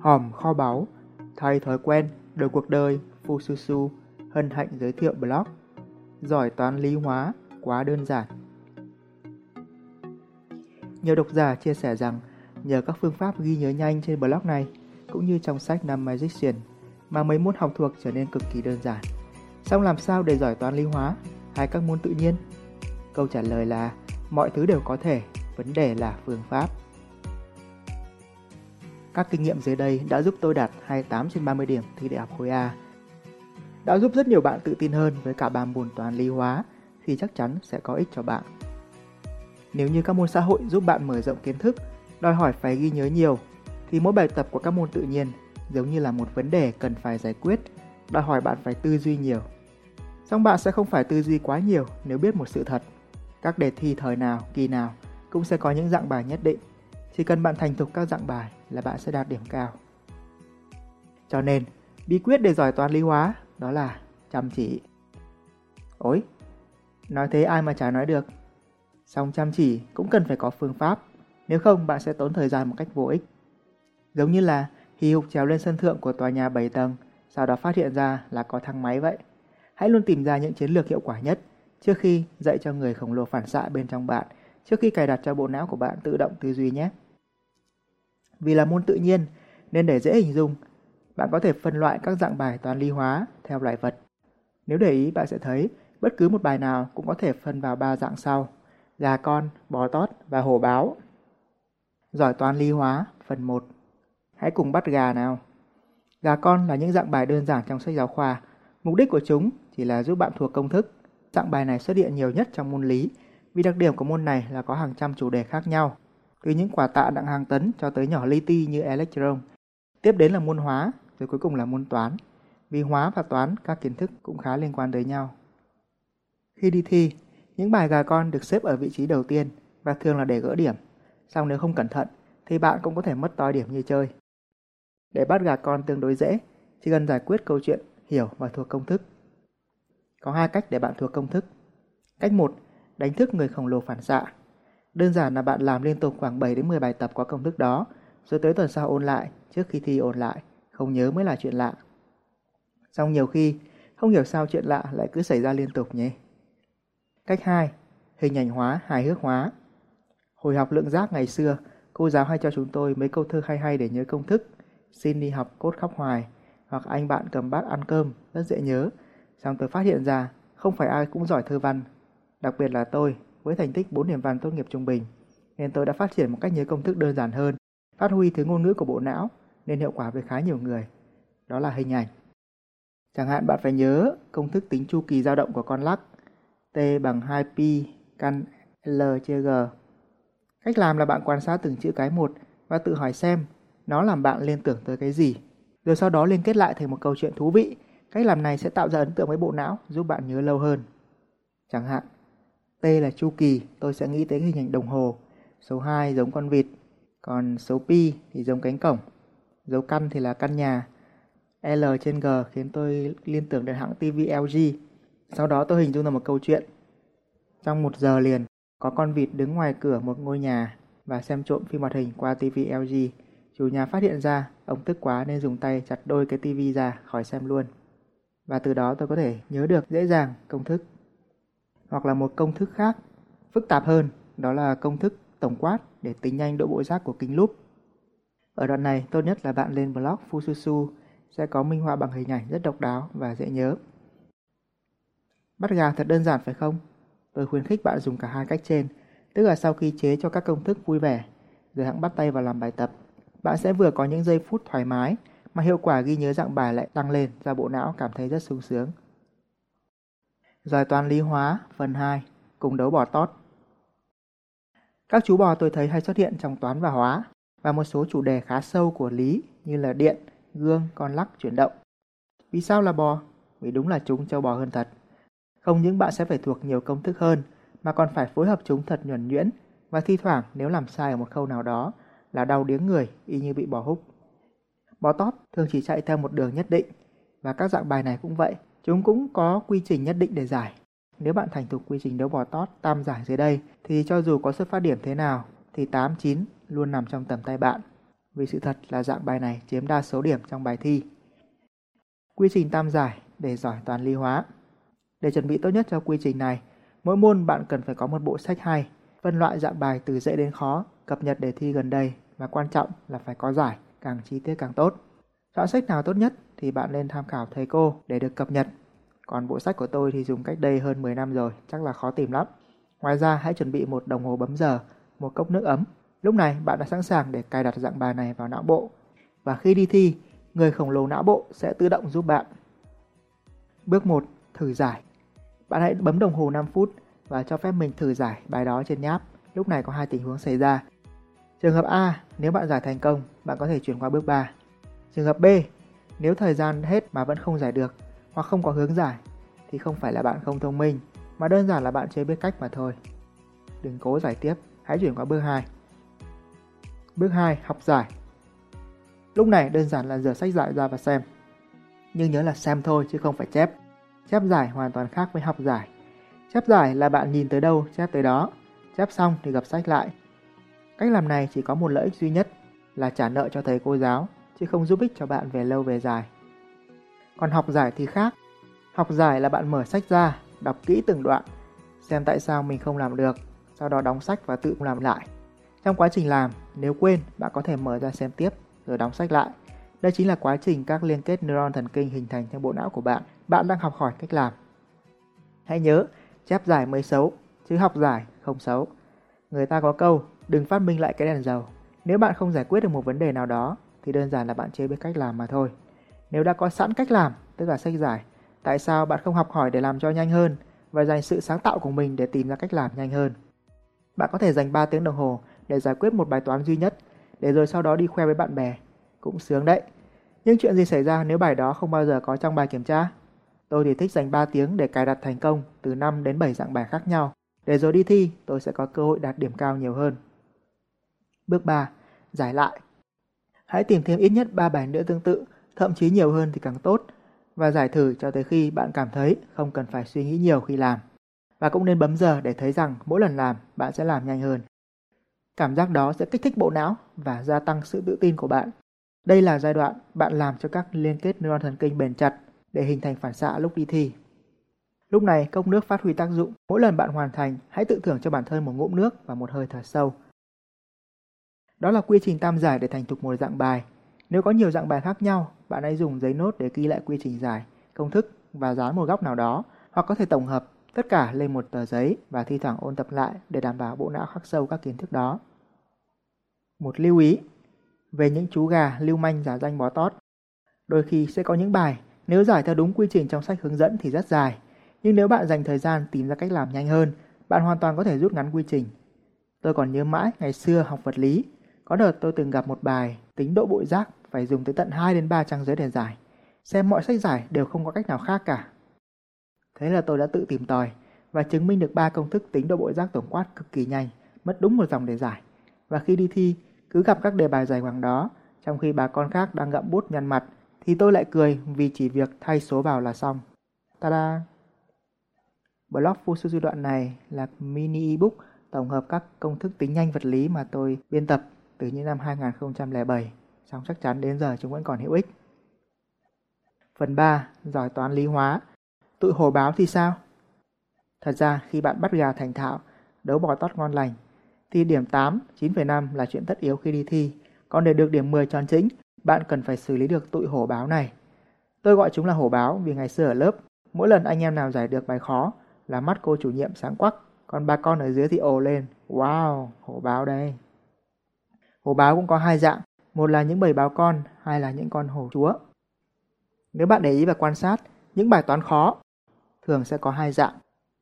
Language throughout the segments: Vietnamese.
Hòm kho báu, thay thói quen, đổi cuộc đời, Fususu, hân hạnh giới thiệu blog. Giỏi toán lý hóa, quá đơn giản. Nhiều độc giả chia sẻ rằng nhờ các phương pháp ghi nhớ nhanh trên blog này, cũng như trong sách Năm Magician, mà mấy môn học thuộc trở nên cực kỳ đơn giản. Xong làm sao để giỏi toán lý hóa hay các môn tự nhiên? Câu trả lời là mọi thứ đều có thể, vấn đề là phương pháp. Các kinh nghiệm dưới đây đã giúp tôi đạt 28 trên 30 điểm thi đại học khối A. Đã giúp rất nhiều bạn tự tin hơn với cả ba môn toán lý hóa thì chắc chắn sẽ có ích cho bạn. Nếu như các môn xã hội giúp bạn mở rộng kiến thức, đòi hỏi phải ghi nhớ nhiều, thì mỗi bài tập của các môn tự nhiên giống như là một vấn đề cần phải giải quyết, đòi hỏi bạn phải tư duy nhiều. Song bạn sẽ không phải tư duy quá nhiều nếu biết một sự thật. Các đề thi thời nào, kỳ nào cũng sẽ có những dạng bài nhất định. Chỉ cần bạn thành thục các dạng bài là bạn sẽ đạt điểm cao. Cho nên, bí quyết để giỏi toán lý hóa đó là chăm chỉ. Ôi, nói thế ai mà chả nói được. Song chăm chỉ cũng cần phải có phương pháp, nếu không bạn sẽ tốn thời gian một cách vô ích. Giống như là hì hục trèo lên sân thượng của tòa nhà 7 tầng, sau đó phát hiện ra là có thang máy vậy. Hãy luôn tìm ra những chiến lược hiệu quả nhất trước khi dạy cho người khổng lồ phản xạ bên trong bạn, trước khi cài đặt cho bộ não của bạn tự động tư duy nhé. Vì là môn tự nhiên, nên để dễ hình dung, bạn có thể phân loại các dạng bài toán lý hóa theo loại vật. Nếu để ý, bạn sẽ thấy bất cứ một bài nào cũng có thể phân vào ba dạng sau: gà con, bò tót và hổ báo. Giỏi toán lý hóa phần 1. Hãy cùng bắt gà nào. Gà con là những dạng bài đơn giản trong sách giáo khoa. Mục đích của chúng chỉ là giúp bạn thuộc công thức. Dạng bài này xuất hiện nhiều nhất trong môn lý vì đặc điểm của môn này là có hàng trăm chủ đề khác nhau từ những quả tạ nặng hàng tấn cho tới nhỏ li ti như electron. Tiếp đến là môn hóa, rồi cuối cùng là môn toán. Vì hóa và toán các kiến thức cũng khá liên quan tới nhau. Khi đi thi, những bài gà con được xếp ở vị trí đầu tiên và thường là để gỡ điểm. Song nếu không cẩn thận thì bạn cũng có thể mất toi điểm như chơi. Để bắt gà con tương đối dễ, chỉ cần giải quyết câu chuyện hiểu và thuộc công thức. Có hai cách để bạn thuộc công thức. Cách 1, đánh thức người khổng lồ phản xạ. Đơn giản là bạn làm liên tục khoảng 7 đến 10 bài tập có công thức đó, rồi tới tuần sau ôn lại, trước khi thi ôn lại, không nhớ mới là chuyện lạ. Xong nhiều khi, không hiểu sao chuyện lạ lại cứ xảy ra liên tục nhé. Cách 2. Hình ảnh hóa, hài hước hóa. Hồi học lượng giác ngày xưa, cô giáo hay cho chúng tôi mấy câu thơ hay hay để nhớ công thức. Xin đi học cốt khóc hoài, hoặc anh bạn cầm bát ăn cơm, rất dễ nhớ. Xong tôi phát hiện ra, không phải ai cũng giỏi thơ văn. Đặc biệt là tôi, với thành tích 4 điểm vàng tốt nghiệp trung bình, nên tôi đã phát triển một cách nhớ công thức đơn giản hơn, phát huy thứ ngôn ngữ của bộ não nên hiệu quả với khá nhiều người. Đó là hình ảnh. Chẳng hạn bạn phải nhớ công thức tính chu kỳ dao động của con lắc T bằng 2pi căn L chia G. Cách làm là bạn quan sát từng chữ cái một và tự hỏi xem nó làm bạn liên tưởng tới cái gì. Rồi sau đó liên kết lại thành một câu chuyện thú vị. Cách làm này sẽ tạo ra ấn tượng với bộ não giúp bạn nhớ lâu hơn. Chẳng hạn, T là chu kỳ, tôi sẽ nghĩ tới hình ảnh đồng hồ. Số 2 giống con vịt, còn số pi thì giống cánh cổng. Dấu căn thì là căn nhà. L trên G khiến tôi liên tưởng đến hãng TV LG. Sau đó tôi hình dung ra một câu chuyện. Trong một giờ liền, có con vịt đứng ngoài cửa một ngôi nhà và xem trộm phim hoạt hình qua TV LG. Chủ nhà phát hiện ra, ông tức quá nên dùng tay chặt đôi cái TV ra khỏi xem luôn. Và từ đó tôi có thể nhớ được dễ dàng công thức hoặc là một công thức khác phức tạp hơn, đó là công thức tổng quát để tính nhanh độ bộ giác của kính lúp. Ở đoạn này, tốt nhất là bạn lên blog Fususu sẽ có minh họa bằng hình ảnh rất độc đáo và dễ nhớ. Bắt gà thật đơn giản phải không? Tôi khuyến khích bạn dùng cả hai cách trên, tức là sau khi chế cho các công thức vui vẻ, rồi hãng bắt tay vào làm bài tập. Bạn sẽ vừa có những giây phút thoải mái, mà hiệu quả ghi nhớ dạng bài lại tăng lên ra bộ não cảm thấy rất sung sướng. Giỏi toán lý hóa phần 2 Cùng đấu bò tót Các chú bò tôi thấy hay xuất hiện trong toán và hóa và một số chủ đề khá sâu của lý như là điện, gương, con lắc, chuyển động. Vì sao là bò? Vì đúng là chúng châu bò hơn thật. Không những bạn sẽ phải thuộc nhiều công thức hơn mà còn phải phối hợp chúng thật nhuần nhuyễn và thi thoảng nếu làm sai ở một khâu nào đó là đau điếng người y như bị bò húc. Bò tót thường chỉ chạy theo một đường nhất định và các dạng bài này cũng vậy. Chúng cũng có quy trình nhất định để giải. Nếu bạn thành thục quy trình đấu bò tót tam giải dưới đây thì cho dù có xuất phát điểm thế nào thì 8 9 luôn nằm trong tầm tay bạn. vì sự thật là dạng bài này chiếm đa số điểm trong bài thi. Quy trình tam giải để giỏi toán lý hóa. Để chuẩn bị tốt nhất cho quy trình này, mỗi môn bạn cần phải có một bộ sách hay, phân loại dạng bài từ dễ đến khó, cập nhật đề thi gần đây và quan trọng là phải có giải, càng chi tiết càng tốt. Chọn sách nào tốt nhất thì bạn nên tham khảo thầy cô để được cập nhật. Còn bộ sách của tôi thì dùng cách đây hơn 10 năm rồi, chắc là khó tìm lắm. Ngoài ra hãy chuẩn bị một đồng hồ bấm giờ, một cốc nước ấm. Lúc này bạn đã sẵn sàng để cài đặt dạng bài này vào não bộ. Và khi đi thi, người khổng lồ não bộ sẽ tự động giúp bạn. Bước 1. Thử giải. Bạn hãy bấm đồng hồ 5 phút và cho phép mình thử giải bài đó trên nháp. Lúc này có hai tình huống xảy ra. Trường hợp A, nếu bạn giải thành công, bạn có thể chuyển qua bước 3. Trường hợp B, nếu thời gian hết mà vẫn không giải được hoặc không có hướng giải thì không phải là bạn không thông minh mà đơn giản là bạn chưa biết cách mà thôi. Đừng cố giải tiếp, hãy chuyển qua bước 2. Bước 2. Học giải Lúc này đơn giản là dở sách giải ra và xem. Nhưng nhớ là xem thôi chứ không phải chép. Chép giải hoàn toàn khác với học giải. Chép giải là bạn nhìn tới đâu chép tới đó. Chép xong thì gặp sách lại. Cách làm này chỉ có một lợi ích duy nhất là trả nợ cho thầy cô giáo chứ không giúp ích cho bạn về lâu về dài. Còn học giải thì khác. Học giải là bạn mở sách ra, đọc kỹ từng đoạn, xem tại sao mình không làm được, sau đó đóng sách và tự làm lại. Trong quá trình làm, nếu quên, bạn có thể mở ra xem tiếp rồi đóng sách lại. Đây chính là quá trình các liên kết neuron thần kinh hình thành trong bộ não của bạn. Bạn đang học hỏi cách làm. Hãy nhớ, chép giải mới xấu, chứ học giải không xấu. Người ta có câu, đừng phát minh lại cái đèn dầu. Nếu bạn không giải quyết được một vấn đề nào đó, thì đơn giản là bạn chưa biết cách làm mà thôi. Nếu đã có sẵn cách làm, tức là sách giải, tại sao bạn không học hỏi để làm cho nhanh hơn và dành sự sáng tạo của mình để tìm ra cách làm nhanh hơn? Bạn có thể dành 3 tiếng đồng hồ để giải quyết một bài toán duy nhất, để rồi sau đó đi khoe với bạn bè. Cũng sướng đấy. Nhưng chuyện gì xảy ra nếu bài đó không bao giờ có trong bài kiểm tra? Tôi thì thích dành 3 tiếng để cài đặt thành công từ 5 đến 7 dạng bài khác nhau. Để rồi đi thi, tôi sẽ có cơ hội đạt điểm cao nhiều hơn. Bước 3. Giải lại. Hãy tìm thêm ít nhất 3 bài nữa tương tự, thậm chí nhiều hơn thì càng tốt, và giải thử cho tới khi bạn cảm thấy không cần phải suy nghĩ nhiều khi làm. Và cũng nên bấm giờ để thấy rằng mỗi lần làm bạn sẽ làm nhanh hơn. Cảm giác đó sẽ kích thích bộ não và gia tăng sự tự tin của bạn. Đây là giai đoạn bạn làm cho các liên kết neuron thần kinh bền chặt để hình thành phản xạ lúc đi thi. Lúc này cốc nước phát huy tác dụng, mỗi lần bạn hoàn thành, hãy tự thưởng cho bản thân một ngụm nước và một hơi thở sâu. Đó là quy trình tam giải để thành thục một dạng bài. Nếu có nhiều dạng bài khác nhau, bạn hãy dùng giấy nốt để ghi lại quy trình giải, công thức và dán một góc nào đó, hoặc có thể tổng hợp tất cả lên một tờ giấy và thi thoảng ôn tập lại để đảm bảo bộ não khắc sâu các kiến thức đó. Một lưu ý về những chú gà lưu manh giả danh bó tót. Đôi khi sẽ có những bài, nếu giải theo đúng quy trình trong sách hướng dẫn thì rất dài, nhưng nếu bạn dành thời gian tìm ra cách làm nhanh hơn, bạn hoàn toàn có thể rút ngắn quy trình. Tôi còn nhớ mãi ngày xưa học vật lý, có đợt tôi từng gặp một bài tính độ bội giác phải dùng tới tận 2 đến 3 trang giấy để giải. Xem mọi sách giải đều không có cách nào khác cả. Thế là tôi đã tự tìm tòi và chứng minh được ba công thức tính độ bội giác tổng quát cực kỳ nhanh, mất đúng một dòng để giải. Và khi đi thi, cứ gặp các đề bài giải hoàng đó, trong khi bà con khác đang ngậm bút nhăn mặt, thì tôi lại cười vì chỉ việc thay số vào là xong. Ta-da! Blog Fusuzu đoạn này là mini ebook tổng hợp các công thức tính nhanh vật lý mà tôi biên tập từ những năm 2007, song chắc chắn đến giờ chúng vẫn còn hữu ích. Phần 3. Giỏi toán lý hóa. Tụi hồ báo thì sao? Thật ra khi bạn bắt gà thành thạo, đấu bò tót ngon lành, thì điểm 8, 9,5 là chuyện tất yếu khi đi thi. Còn để được điểm 10 tròn chính, bạn cần phải xử lý được tụi hổ báo này. Tôi gọi chúng là hổ báo vì ngày xưa ở lớp, mỗi lần anh em nào giải được bài khó là mắt cô chủ nhiệm sáng quắc, còn ba con ở dưới thì ồ lên. Wow, hổ báo đây. Hổ báo cũng có hai dạng, một là những bầy báo con, hai là những con hổ chúa. Nếu bạn để ý và quan sát, những bài toán khó thường sẽ có hai dạng.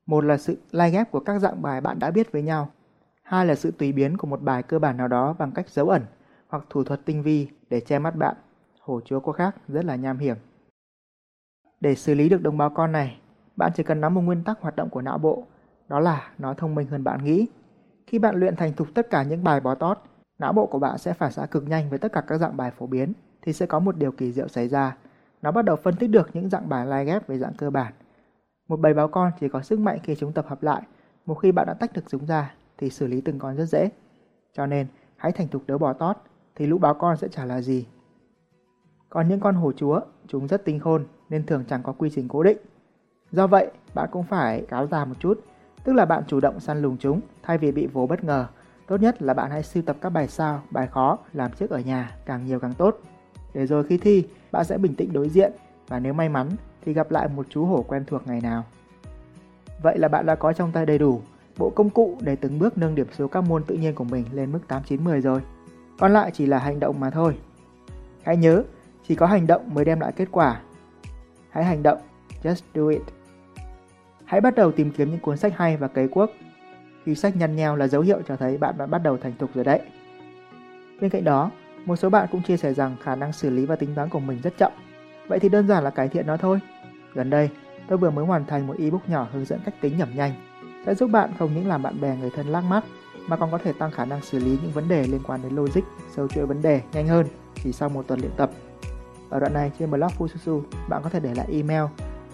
Một là sự lai ghép của các dạng bài bạn đã biết với nhau. Hai là sự tùy biến của một bài cơ bản nào đó bằng cách giấu ẩn hoặc thủ thuật tinh vi để che mắt bạn. Hổ chúa có khác rất là nham hiểm. Để xử lý được đồng báo con này, bạn chỉ cần nắm một nguyên tắc hoạt động của não bộ, đó là nó thông minh hơn bạn nghĩ. Khi bạn luyện thành thục tất cả những bài bó tót, não bộ của bạn sẽ phản xạ cực nhanh với tất cả các dạng bài phổ biến, thì sẽ có một điều kỳ diệu xảy ra. Nó bắt đầu phân tích được những dạng bài lai ghép với dạng cơ bản. Một bầy báo con chỉ có sức mạnh khi chúng tập hợp lại. Một khi bạn đã tách được chúng ra, thì xử lý từng con rất dễ. Cho nên, hãy thành thục đỡ bò tót, thì lũ báo con sẽ trả là gì. Còn những con hổ chúa, chúng rất tinh khôn nên thường chẳng có quy trình cố định. Do vậy, bạn cũng phải cáo già một chút, tức là bạn chủ động săn lùng chúng thay vì bị vố bất ngờ. Tốt nhất là bạn hãy sưu tập các bài sao, bài khó làm trước ở nhà, càng nhiều càng tốt. Để rồi khi thi, bạn sẽ bình tĩnh đối diện và nếu may mắn thì gặp lại một chú hổ quen thuộc ngày nào. Vậy là bạn đã có trong tay đầy đủ bộ công cụ để từng bước nâng điểm số các môn tự nhiên của mình lên mức 8, 9, 10 rồi. Còn lại chỉ là hành động mà thôi. Hãy nhớ, chỉ có hành động mới đem lại kết quả. Hãy hành động, just do it. Hãy bắt đầu tìm kiếm những cuốn sách hay và cấy cuốc. Khi sách nhăn nheo là dấu hiệu cho thấy bạn đã bắt đầu thành thục rồi đấy. Bên cạnh đó, một số bạn cũng chia sẻ rằng khả năng xử lý và tính toán của mình rất chậm. Vậy thì đơn giản là cải thiện nó thôi. Gần đây, tôi vừa mới hoàn thành một ebook nhỏ hướng dẫn cách tính nhẩm nhanh, sẽ giúp bạn không những làm bạn bè người thân lắc mắt, mà còn có thể tăng khả năng xử lý những vấn đề liên quan đến logic, sâu chuỗi vấn đề nhanh hơn chỉ sau một tuần luyện tập. Ở đoạn này trên blog Fususu, bạn có thể để lại email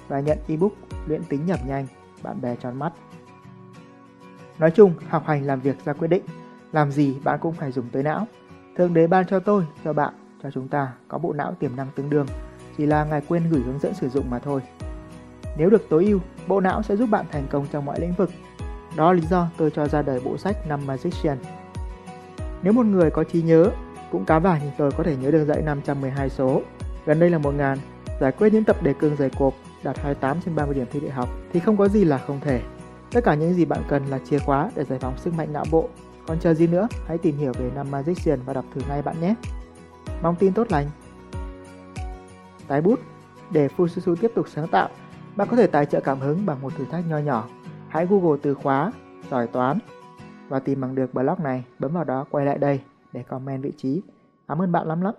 và nhận ebook luyện tính nhẩm nhanh, bạn bè tròn mắt. Nói chung, học hành làm việc ra quyết định, làm gì bạn cũng phải dùng tới não. Thượng đế ban cho tôi, cho bạn, cho chúng ta có bộ não tiềm năng tương đương, chỉ là ngài quên gửi hướng dẫn sử dụng mà thôi. Nếu được tối ưu, bộ não sẽ giúp bạn thành công trong mọi lĩnh vực. Đó là lý do tôi cho ra đời bộ sách 5 Magician. Nếu một người có trí nhớ, cũng cá vả như tôi có thể nhớ được dãy 512 số, gần đây là 1000, giải quyết những tập đề cương dày cộp, đạt 28 trên 30 điểm thi đại học thì không có gì là không thể. Tất cả những gì bạn cần là chìa khóa để giải phóng sức mạnh não bộ. Còn chờ gì nữa, hãy tìm hiểu về năm Magician và đọc thử ngay bạn nhé. Mong tin tốt lành. Tái bút Để Fususu tiếp tục sáng tạo, bạn có thể tài trợ cảm hứng bằng một thử thách nho nhỏ. Hãy Google từ khóa giỏi toán và tìm bằng được blog này, bấm vào đó quay lại đây để comment vị trí. Cảm ơn bạn lắm lắm.